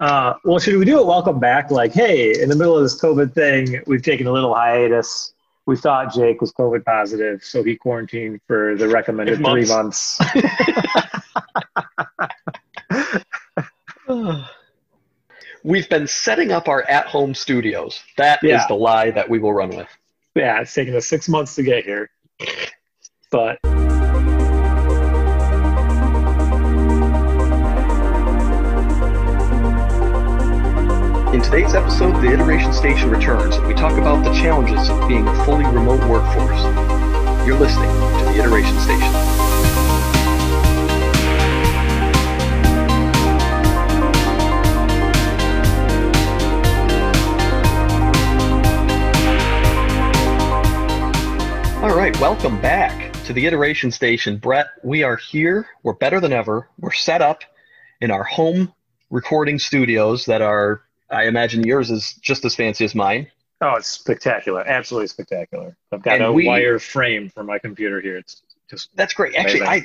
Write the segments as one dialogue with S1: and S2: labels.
S1: Uh, well, should we do a welcome back? Like, hey, in the middle of this COVID thing, we've taken a little hiatus. We thought Jake was COVID positive, so he quarantined for the recommended three months.
S2: We've been setting up our at home studios. That
S1: Yeah.
S2: is the lie that we will run with.
S1: yeah, it's taken us six months to get here. But
S2: today's episode, the Iteration Station returns and we talk about the challenges of being a fully remote workforce. You're listening to the Iteration Station. All right, welcome back to the Iteration Station. Brett, we are here. We're better than ever. We're set up in our home recording studios that are, I imagine yours is just as fancy as mine.
S1: oh, it's spectacular, absolutely spectacular. I've got
S2: And
S1: a
S2: we-
S1: wire frame for my computer here. It's just
S2: That's great. Actually, I,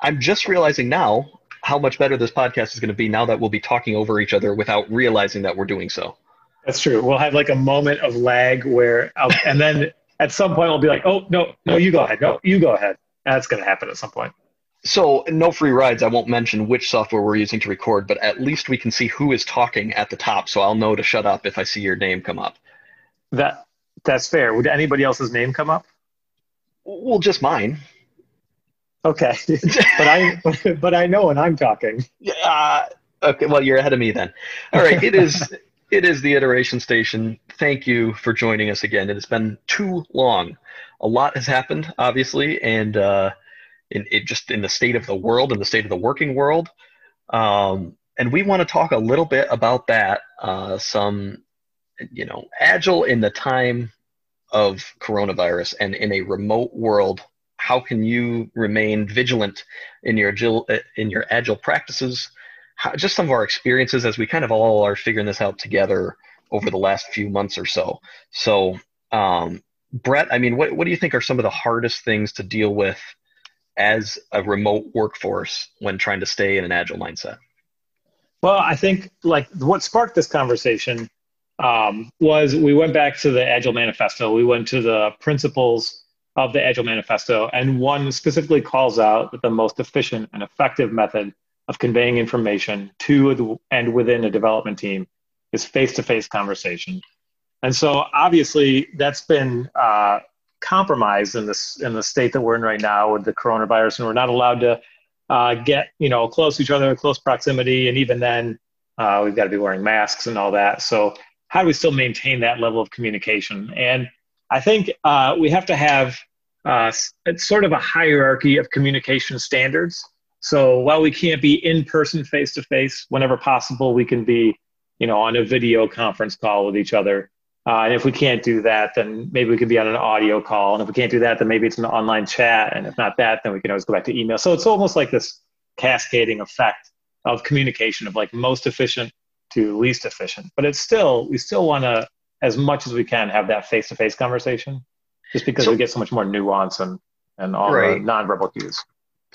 S2: I'm just realizing now how much better this podcast is going to be now that we'll be talking over each other without realizing that we're doing so.
S1: That's true. We'll have like a moment of lag where, I'll, and then at some point we'll be like, "Oh no, no, you go ahead. No, you go ahead." That's going to happen at some point.
S2: So, no free rides. I won't mention which software we're using to record, but at least we can see who is talking at the top. So I'll know to shut up if I see your name come up.
S1: That that's fair. Would anybody else's name come up?
S2: Well, just mine.
S1: Okay, but I but I know when I'm talking.
S2: Yeah. Uh, okay. Well, you're ahead of me then. All right. It is. it is the iteration station. Thank you for joining us again. It has been too long. A lot has happened, obviously, and uh, in it just in the state of the world, in the state of the working world. Um, and we want to talk a little bit about that. Uh, some, you know, agile in the time of coronavirus and in a remote world. How can you remain vigilant in your agile in your agile practices? How, just some of our experiences as we kind of all are figuring this out together over the last few months or so. So, um, Brett, I mean, what what do you think are some of the hardest things to deal with as a remote workforce when trying to stay in an agile mindset?
S1: Well, I think like what sparked this conversation um, was we went back to the Agile Manifesto. We went to the principles of the Agile Manifesto, and one specifically calls out that the most efficient and effective method of conveying information to and within a development team is face-to-face conversation. And so, obviously, that's been uh, compromised in this in the state that we're in right now with the coronavirus, and we're not allowed to uh, get you know close to each other, in close proximity, and even then, uh, we've got to be wearing masks and all that. So, how do we still maintain that level of communication? And I think uh, we have to have uh, it's sort of a hierarchy of communication standards. So while we can't be in person, face to face, whenever possible, we can be, you know, on a video conference call with each other. Uh, and if we can't do that, then maybe we could be on an audio call. And if we can't do that, then maybe it's an online chat. And if not that, then we can always go back to email. So it's almost like this cascading effect of communication of like most efficient to least efficient. But it's still, we still want to, as much as we can, have that face to face conversation just because
S2: So-
S1: we get so much more nuance and, and all
S2: Right.
S1: the nonverbal cues.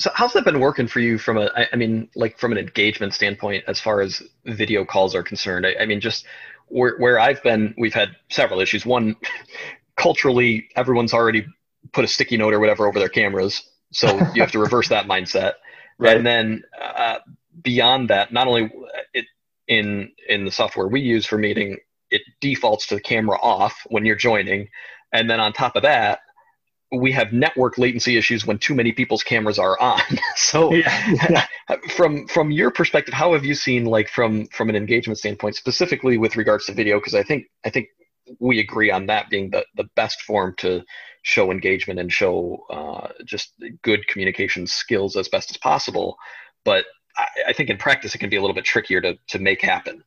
S2: So how's that been working for you from a I mean, like from an engagement standpoint, as far as video calls are concerned? I, I mean, just where, where I've been, we've had several issues. One, culturally, everyone's already put a sticky note or whatever over their cameras. So you have to reverse that mindset.
S1: Right.
S2: And then uh, beyond that, not only it in in the software we use for meeting, it defaults to the camera off when you're joining, and then on top of that, we have network latency issues when too many people's cameras are on. so
S1: yeah.
S2: from from your perspective, how have you seen like from from an engagement standpoint, specifically with regards to video? Because I think I think we agree on that being the the best form to show engagement and show uh, just good communication skills as best as possible. But I, I think in practice it can be a little bit trickier to to make happen.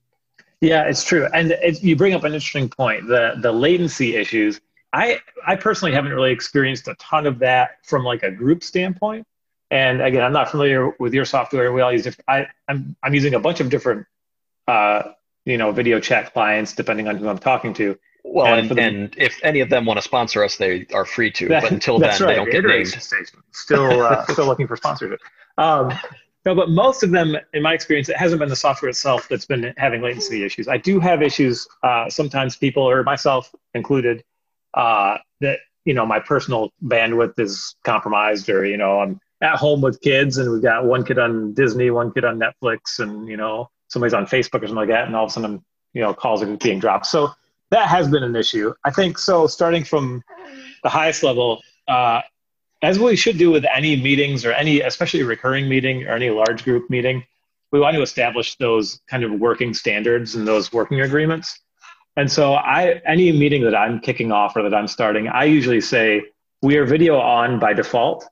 S1: Yeah, it's true, and it, you bring up an interesting point. The the latency issues. I I personally haven't really experienced a ton of that from like a group standpoint. And again, I'm not familiar with your software. We all use different. I I'm I'm using a bunch of different, uh, you know, video chat clients depending on who I'm talking to.
S2: Well,
S1: And
S2: and,
S1: the-
S2: and if any of them want to sponsor us, they are free to.
S1: That-
S2: but until then,
S1: that's
S2: they don't get
S1: Iteration
S2: named.
S1: Station. Still uh, still looking for sponsorship. Um, no, but most of them, in my experience, it hasn't been the software itself that's been having latency issues. I do have issues. Uh, sometimes people, or myself included, uh, that you know my personal bandwidth is compromised, or you know I'm at home with kids, and we've got one kid on Disney, one kid on Netflix, and you know somebody's on Facebook or something like that, and all of a sudden, you know, calls are being dropped. So that has been an issue. I think so. Starting from the highest level, uh, as we should do with any meetings or any, especially recurring meeting or any large group meeting, we want to establish those kind of working standards and those working agreements. And so, I any meeting that I'm kicking off or that I'm starting, I usually say we are video on by default,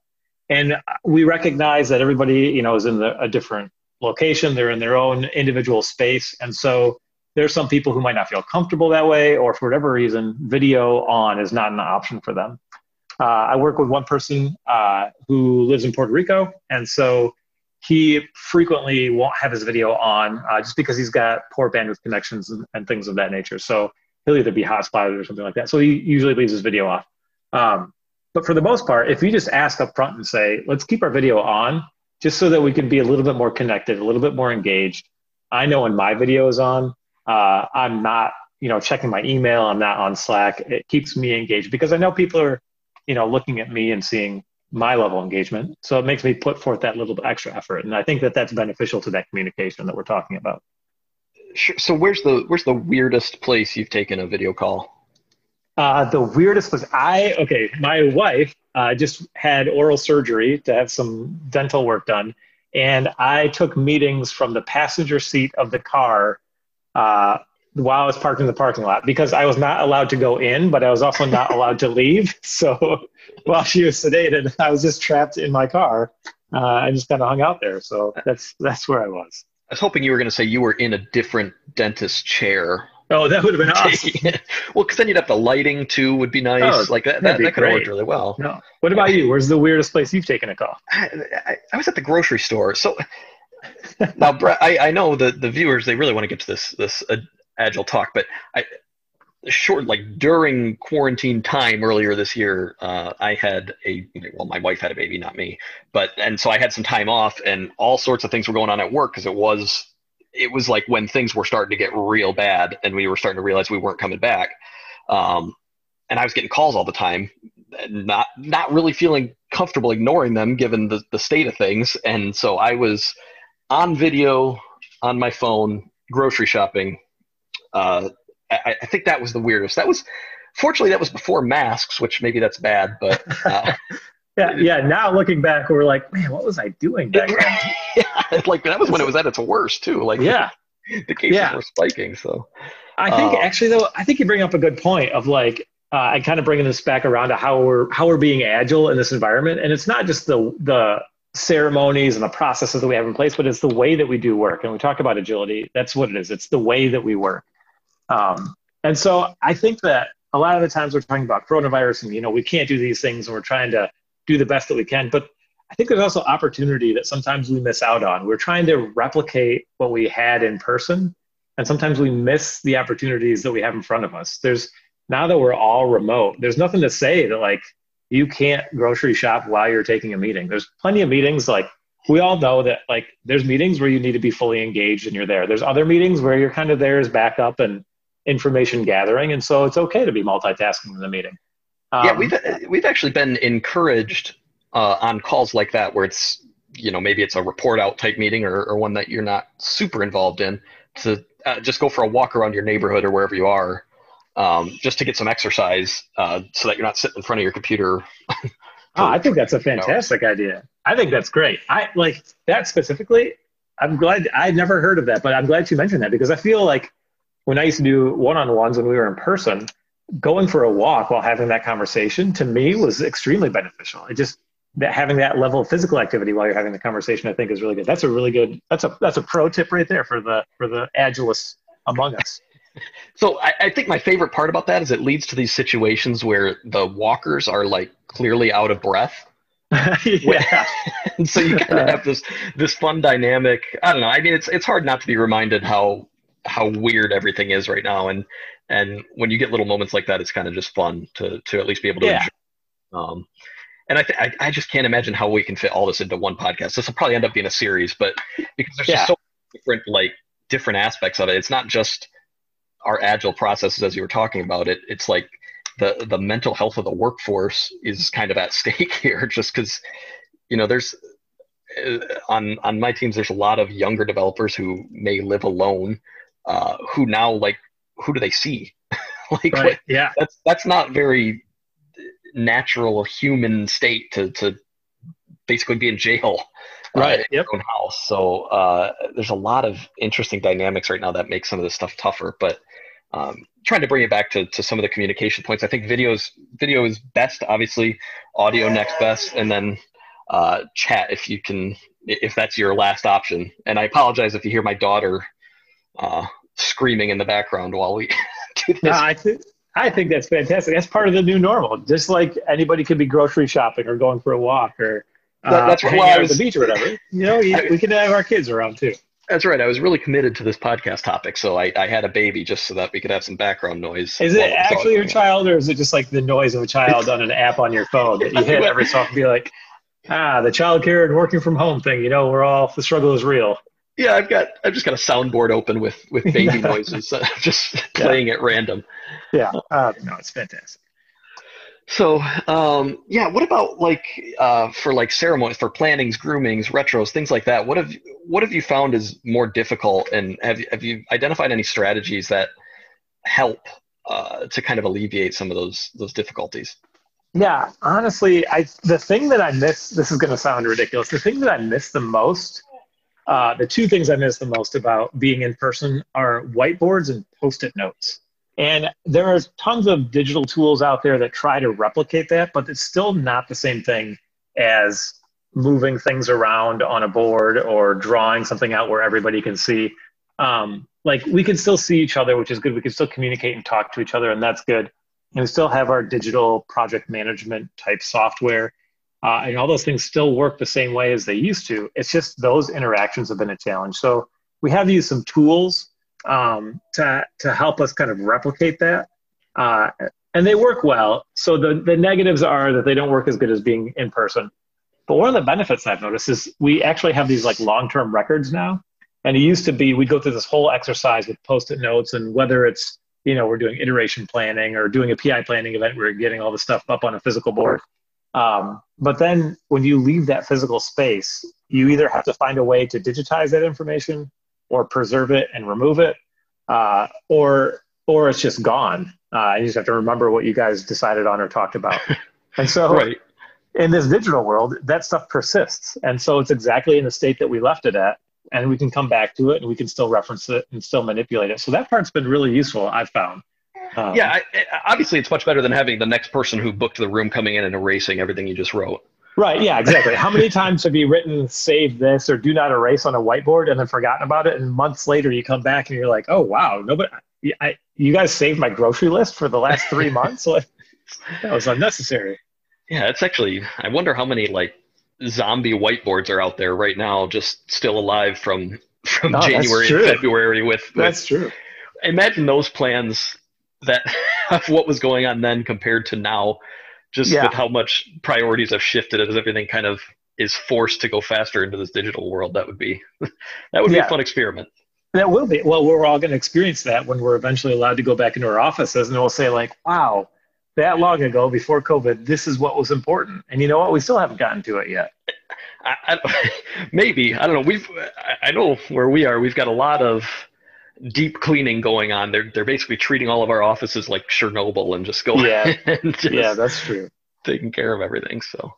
S1: and we recognize that everybody, you know, is in the, a different location. They're in their own individual space, and so there's some people who might not feel comfortable that way, or for whatever reason, video on is not an option for them. Uh, I work with one person uh, who lives in Puerto Rico, and so he frequently won't have his video on uh, just because he's got poor bandwidth connections and, and, things of that nature. So he'll either be hotspotted or something like that. So he usually leaves his video off. Um, but for the most part, if you just ask up front and say, let's keep our video on, just so that we can be a little bit more connected, a little bit more engaged. I know when my video is on, uh, I'm not, you know, checking my email. I'm not on Slack. It keeps me engaged because I know people are you know, looking at me and seeing my level of engagement. So it makes me put forth that little bit extra effort, and I think that that's beneficial to that communication that we're talking about.
S2: Sure. So where's the where's the weirdest place you've taken a video call?
S1: Uh, the weirdest place I okay, my wife uh, just had oral surgery to have some dental work done, and I took meetings from the passenger seat of the car uh, while I was parked in the parking lot because I was not allowed to go in, but I was also not allowed to leave. So while she was sedated, I was just trapped in my car. Uh, I just kind of hung out there. So that's that's where I was.
S2: I was hoping you were going to say you were in a different dentist chair.
S1: Oh, that would have been awesome.
S2: well, because then you'd have the lighting too would be nice. Oh, like that, that, that could have worked really well.
S1: No. What about you? Where's the weirdest place you've taken a call?
S2: I, I, I was at the grocery store. So now, Brett, I, I know the, the viewers they really want to get to this this uh, agile talk, but I short like during quarantine time earlier this year, uh, I had a well, my wife had a baby, not me, but and so I had some time off, and all sorts of things were going on at work because it was it was like when things were starting to get real bad, and we were starting to realize we weren't coming back. Um, and I was getting calls all the time, not not really feeling comfortable ignoring them given the, the state of things. And so I was on video on my phone grocery shopping uh, I, I, think that was the weirdest. That was, fortunately, that was before masks, which maybe that's bad, but. Uh,
S1: yeah, yeah. Now looking back, we're like, man, what was I doing back then?
S2: yeah, like that was when it was at its worst too. Like,
S1: yeah,
S2: the cases yeah. were spiking. So,
S1: I think uh, actually though, I think you bring up a good point of like, uh, I kind of bringing this back around to how we're how we're being agile in this environment, and it's not just the the ceremonies and the processes that we have in place, but it's the way that we do work. And we talk about agility. That's what it is. It's the way that we work. Um, and so I think that a lot of the times we're talking about coronavirus and, you know, we can't do these things and we're trying to do the best that we can. But I think there's also opportunity that sometimes we miss out on. We're trying to replicate what we had in person. And sometimes we miss the opportunities that we have in front of us. There's now that we're all remote, there's nothing to say that like you can't grocery shop while you're taking a meeting. There's plenty of meetings like we all know that like there's meetings where you need to be fully engaged and you're there. There's other meetings where you're kind of there as backup and information gathering, and so it's okay to be multitasking in the meeting.
S2: Um, yeah, we've we've actually been encouraged uh, on calls like that where it's you know maybe it's a report out type meeting or, or one that you're not super involved in to uh, just go for a walk around your neighborhood or wherever you are um, just to get some exercise uh, so that you're not sitting in front of your computer.
S1: oh, I think that's a fantastic idea. I think that's great. I like that specifically. I'm glad I never heard of that, but I'm glad you mentioned that because I feel like when I used to do one-on-ones when we were in person, going for a walk while having that conversation to me was extremely beneficial. It just that having that level of physical activity while you're having the conversation, I think is really good. That's a really good. That's a that's a pro tip right there for the for the agilists among us.
S2: So I, I think my favorite part about that is it leads to these situations where the walkers are like clearly out of breath. yeah. and so you kind of have this this fun dynamic. I don't know. I mean, it's it's hard not to be reminded how how weird everything is right now and and when you get little moments like that it's kind of just fun to to at least be able to
S1: yeah.
S2: um and I, th- I, I just can't imagine how we can fit all this into one podcast. This will probably end up being a series, but because there's yeah. just so different like different aspects of it. It's not just our agile processes as you were talking about it. It's like the the mental health of the workforce is kind of at stake here, just because you know there's uh, on on my teams there's a lot of younger developers who may live alone, uh, who now like who do they see?
S1: like right. yeah,
S2: that's that's not very natural human state to to basically be in jail
S1: uh, right uh,
S2: yep. own house so uh, there's a lot of interesting dynamics right now that make some of this stuff tougher but um, trying to bring it back to, to some of the communication points i think videos video is best obviously audio next best and then uh, chat if you can if that's your last option and i apologize if you hear my daughter uh, screaming in the background while we do this
S1: no, I, th- I think that's fantastic. That's part of the new normal. Just like anybody could be grocery shopping or going for a walk or uh, that, that's hanging out at the beach or whatever. You know, we can have our kids around too.
S2: That's right. I was really committed to this podcast topic, so I, I had a baby just so that we could have some background noise.
S1: Is it actually your child, or is it just like the noise of a child on an app on your phone that you hit every so often? Be like, ah, the child care and working from home thing. You know, we're all the struggle is real.
S2: Yeah, I've got I've just got a soundboard open with with baby noises, uh, just playing at random.
S1: Yeah, uh, no, it's fantastic.
S2: So, um, yeah, what about like uh, for like ceremonies, for plannings, groomings, retros, things like that? What have what have you found is more difficult, and have you, have you identified any strategies that help uh, to kind of alleviate some of those those difficulties?
S1: Yeah, honestly, I the thing that I miss. This is going to sound ridiculous. The thing that I miss the most uh, the two things I miss the most about being in person are whiteboards and post it notes. And there are tons of digital tools out there that try to replicate that, but it's still not the same thing as moving things around on a board or drawing something out where everybody can see. Um, like we can still see each other, which is good. We can still communicate and talk to each other, and that's good. And we still have our digital project management type software uh, and all those things still work the same way as they used to. It's just those interactions have been a challenge. So we have used some tools um, to to help us kind of replicate that, uh, and they work well. So the the negatives are that they don't work as good as being in person. But one of the benefits I've noticed is we actually have these like long term records now. And it used to be we'd go through this whole exercise with post it notes, and whether it's you know we're doing iteration planning or doing a PI planning event, we're getting all the stuff up on a physical board um, but then when you leave that physical space, you either have to find a way to digitize that information or preserve it and remove it, uh, or or it's just gone. Uh, you just have to remember what you guys decided on or talked about. And so, right. in this digital world, that stuff persists, and so it's exactly in the state that we left it at, and we can come back to it, and we can still reference it and still manipulate it. So that part's been really useful. I've found.
S2: Um, yeah, I, obviously it's much better than having the next person who booked the room coming in and erasing everything you just wrote.
S1: Right. Yeah. Exactly. How many times have you written "save this" or "do not erase" on a whiteboard and then forgotten about it, and months later you come back and you're like, "Oh wow, nobody, I, you guys saved my grocery list for the last three months. Like, that was unnecessary."
S2: Yeah, it's actually. I wonder how many like zombie whiteboards are out there right now, just still alive from from January and February. With, with
S1: that's true.
S2: Imagine those plans that of what was going on then compared to now, just yeah. with how much priorities have shifted as everything kind of is forced to go faster into this digital world. That would be that would be a fun experiment.
S1: That will be. Well, we're all going to experience that when we're eventually allowed to go back into our offices, and we'll say like, "Wow, that long ago, before COVID, this is what was important." And you know what? We still haven't gotten to it yet.
S2: I, I, maybe I don't know. We've I know where we are. We've got a lot of deep cleaning going on. They're they're basically treating all of our offices like Chernobyl and just going.
S1: Yeah, just yeah, that's true.
S2: Taking care of everything. So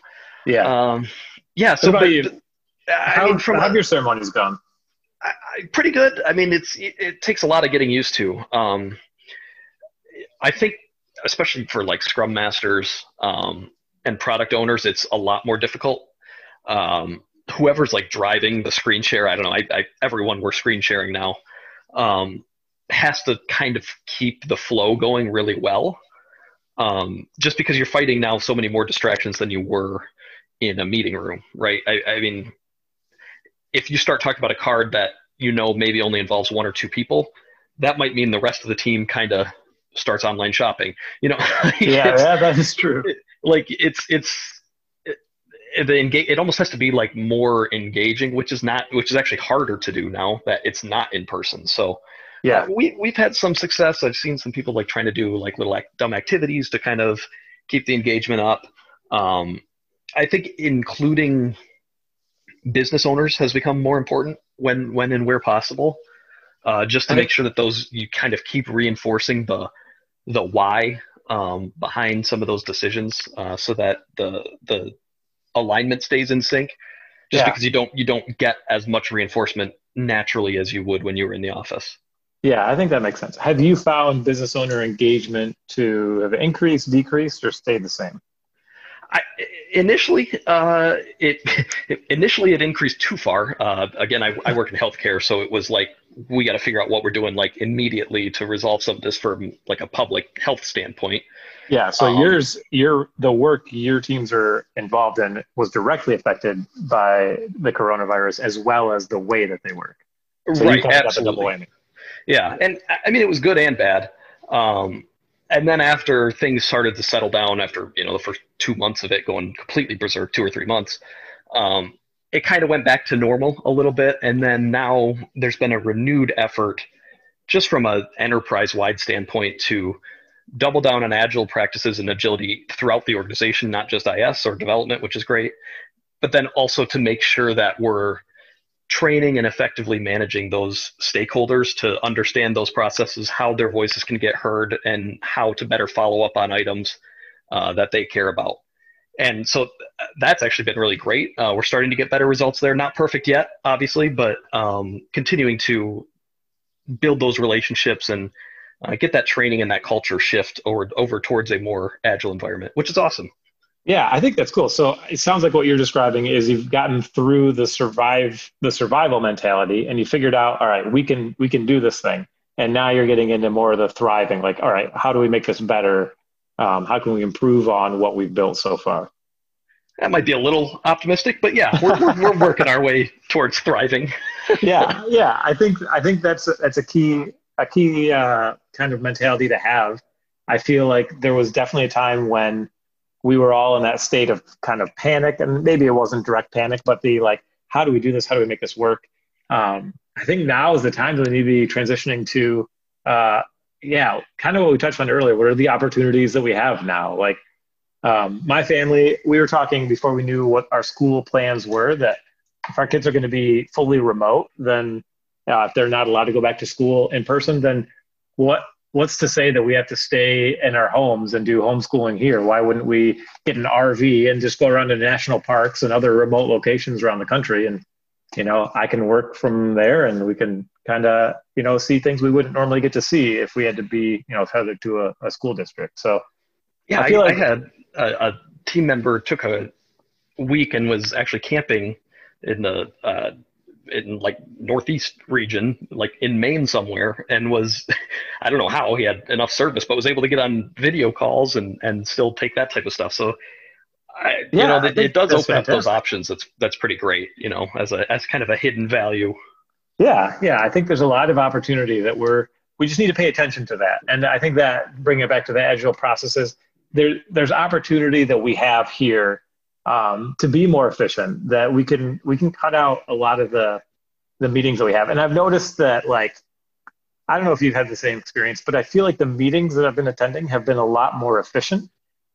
S1: yeah,
S2: um, yeah. So,
S1: but, you? how, mean, from, how have your ceremonies gone?
S2: I, I, pretty good. I mean, it's it, it, takes a lot of getting used to. Um, I think, especially for like Scrum masters um, and product owners, it's a lot more difficult. Um, whoever's like driving the screen share, I don't know. I, I everyone we're screen sharing now um, has to kind of keep the flow going really well. Um, just because you're fighting now so many more distractions than you were in a meeting room, right? I, I mean, if you start talking about a card that you know maybe only involves one or two people, that might mean the rest of the team kind of starts online shopping. You know,
S1: yeah, yeah, that is true.
S2: like it's it's the engage it almost has to be like more engaging which is not which is actually harder to do now that it's not in person. So
S1: yeah.
S2: uh, we, we've had some success. I've seen some people like trying to do like little like, dumb activities to kind of keep the engagement up. Um, i think including business owners has become more important when when and where possible uh, just to make sure that those you kind of keep reinforcing the the why um, behind some of those decisions uh, so that the the alignment stays in sync just yeah. because you don't you don't get as much reinforcement naturally as you would when you were in the office.
S1: Yeah i think that makes sense. Have you found business owner engagement to have increased decreased or stayed the same
S2: I, initially, uh, it initially it increased too far. Uh, again, I, I work in healthcare, so it was like we got to figure out what we're doing like immediately to resolve some of this from like a public health standpoint.
S1: Yeah. So um, yours, your the work your teams are involved in was directly affected by the coronavirus as well as the way that they work.
S2: So right. Absolutely. Yeah, and I mean it was good and bad. Um, and then after things started to settle down, after you know the first two months of it going completely berserk, two or three months, um, it kind of went back to normal a little bit. And then now there's been a renewed effort just from a enterprise wide standpoint to double down on agile practices and agility throughout the organization not just IS or development which is great but then also to make sure that we're training and effectively managing those stakeholders to understand those processes how their voices can get heard and how to better follow up on items uh, that they care about and so that's actually been really great. Uh, we're starting to get better results there. Not perfect yet, obviously, but um, continuing to build those relationships and uh, get that training and that culture shift over over towards a more agile environment, which is awesome.
S1: Yeah, I think that's cool. So it sounds like what you're describing is you've gotten through the survive the survival mentality, and you figured out, all right, we can we can do this thing, and now you're getting into more of the thriving. Like, all right, how do we make this better? Um, how can we improve on what we've built so far?
S2: That might be a little optimistic, but yeah, we're, we're, we're working our way towards thriving.
S1: yeah, yeah, I think I think that's a, that's a key a key uh, kind of mentality to have. I feel like there was definitely a time when we were all in that state of kind of panic, and maybe it wasn't direct panic, but the like, how do we do this? How do we make this work? Um, I think now is the time that we need to be transitioning to uh, yeah, kind of what we touched on earlier. What are the opportunities that we have now? Like um, my family, we were talking before we knew what our school plans were that if our kids are going to be fully remote, then uh, if they're not allowed to go back to school in person, then what what's to say that we have to stay in our homes and do homeschooling here? Why wouldn't we get an RV and just go around to national parks and other remote locations around the country? And you know, I can work from there, and we can kind of you know see things we wouldn't normally get to see if we had to be you know tethered to a, a school district so
S2: yeah i, I, like, I had a, a, team member took a week and was actually camping in the uh, in like northeast region like in maine somewhere and was i don't know how he had enough service but was able to get on video calls and and still take that type of stuff so I, yeah, you know, it, it does open fantastic. up those options. That's that's pretty great. You know, as a as kind of a hidden value.
S1: Yeah, yeah. I think there's a lot of opportunity that we're we just need to pay attention to that. And I think that bringing it back to the agile processes, there there's opportunity that we have here um, to be more efficient. That we can we can cut out a lot of the the meetings that we have. And I've noticed that like I don't know if you've had the same experience, but I feel like the meetings that I've been attending have been a lot more efficient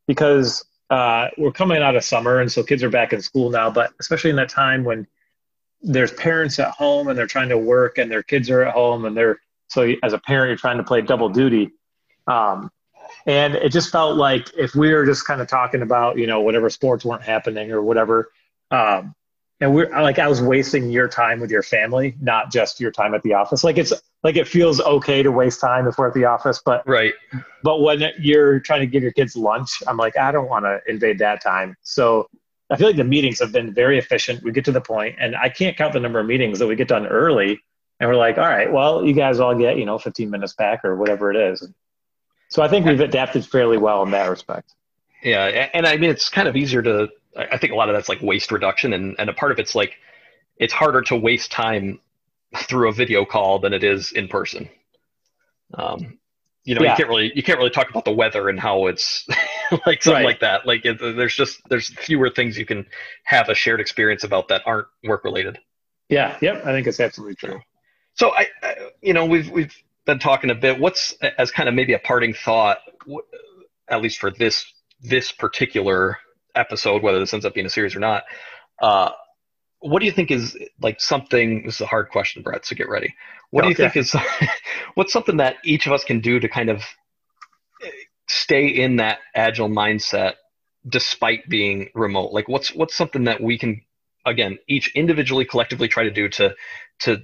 S1: because uh, we're coming out of summer, and so kids are back in school now. But especially in that time when there's parents at home and they're trying to work and their kids are at home and they're so as a parent you're trying to play double duty um, and it just felt like if we were just kind of talking about you know whatever sports weren't happening or whatever um, and we're like i was wasting your time with your family not just your time at the office like it's like it feels okay to waste time if we're at the office but
S2: right
S1: but when you're trying to give your kids lunch i'm like i don't want to invade that time so I feel like the meetings have been very efficient. We get to the point, and I can't count the number of meetings that we get done early, and we're like, all right, well, you guys all get you know 15 minutes back or whatever it is. So I think we've adapted fairly well in that respect.
S2: Yeah, and I mean it's kind of easier to. I think a lot of that's like waste reduction, and and a part of it's like it's harder to waste time through a video call than it is in person. Um, you know, yeah. you can't really you can't really talk about the weather and how it's like something
S1: Right.
S2: like that. Like it, there's just there's fewer things you can have a shared experience about that aren't work related.
S1: Yeah. Yep. I think it's absolutely true.
S2: So I, I, you know, we've we've been talking a bit. What's as kind of maybe a parting thought, at least for this this particular episode, whether this ends up being a series or not. Uh, what do you think is like something? This is a hard question, Brett. So get ready. What do you think is what's something that each of us can do to kind of eh, stay in that agile mindset despite being remote? Like, what's what's something that we can again each individually, collectively try to do to to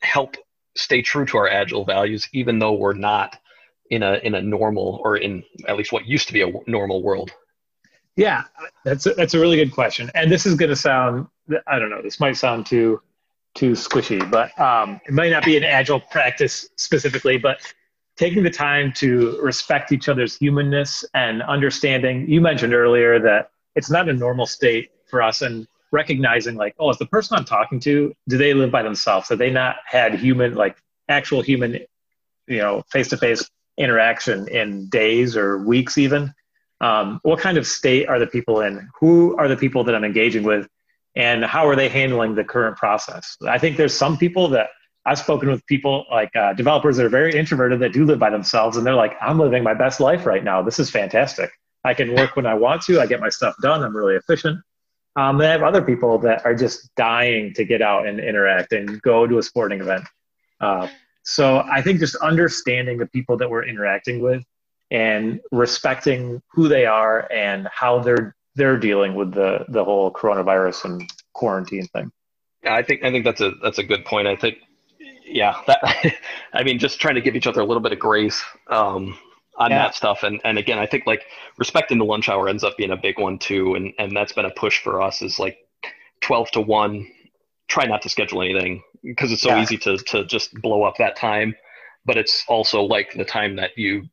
S2: help stay true to our agile values, even though we're not in a in a normal or in at least what used to be a normal world.
S1: Yeah, that's a, that's a really good question, and this is going to sound I don't know. This might sound too too squishy, but um, it might not be an agile practice specifically, but taking the time to respect each other's humanness and understanding. You mentioned earlier that it's not a normal state for us, and recognizing like, oh, is the person I'm talking to, do they live by themselves? Have they not had human like actual human, you know, face to face interaction in days or weeks even? Um, what kind of state are the people in? Who are the people that i'm engaging with? And how are they handling the current process? I think there's some people that i've spoken with people like uh, developers that are very introverted that do live by themselves and they're like i'm living my best life right now. This is fantastic. I can work when i want to. I get my stuff done. I'm really efficient. Um, they have other people that are just dying to get out and interact and go to a sporting event. Uh, so i think just understanding the people that we're interacting with and respecting who they are and how they're they're dealing with the the whole coronavirus and quarantine thing.
S2: Yeah, I think I think that's a that's a good point. I think, yeah, that I mean, just trying to give each other a little bit of grace um, on
S1: Yeah.
S2: that stuff, and and again, I think like respecting the lunch hour ends up being a big one too, and and that's been a push for us is like twelve to one. Try not to schedule anything because it's so
S1: Yeah.
S2: easy to to just blow up that time, but it's also like the time that you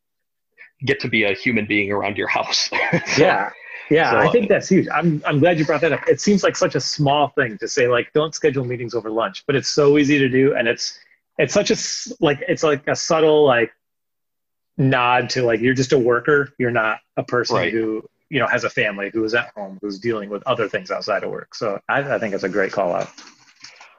S2: get to be a human being around your house. So-
S1: Yeah. Yeah,
S2: So-
S1: I think that's huge. I'm I'm glad you brought that up. It seems like such a small thing to say like don't schedule meetings over lunch, but it's so easy to do and it's it's such a, like it's like a subtle like nod to like you're just a worker, you're not a person
S2: Right.
S1: who, you know, has a family who is at home who's dealing with other things outside of work. So I, I think it's a great call out.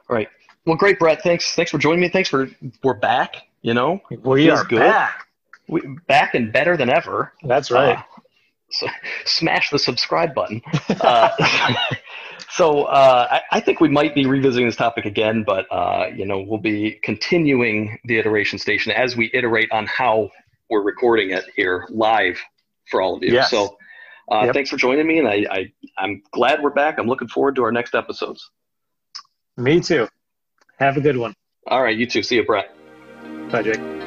S2: Right. Well, great, Brett. Thanks. Thanks for joining me. Thanks for we're back. You know,
S1: We are
S2: good.
S1: back.
S2: We back and better than ever.
S1: That's right.
S2: Uh, so smash the subscribe button. Uh, so uh, I, I think we might be revisiting this topic again, but uh, you know we'll be continuing the iteration station as we iterate on how we're recording it here live for all of you.
S1: Yes.
S2: So uh,
S1: Yep.
S2: thanks for joining me, and I, I I'm glad we're back. I'm looking forward to our next episodes.
S1: Me too. Have a good one.
S2: All right, you too. See you, Brett.
S1: Bye, Jake.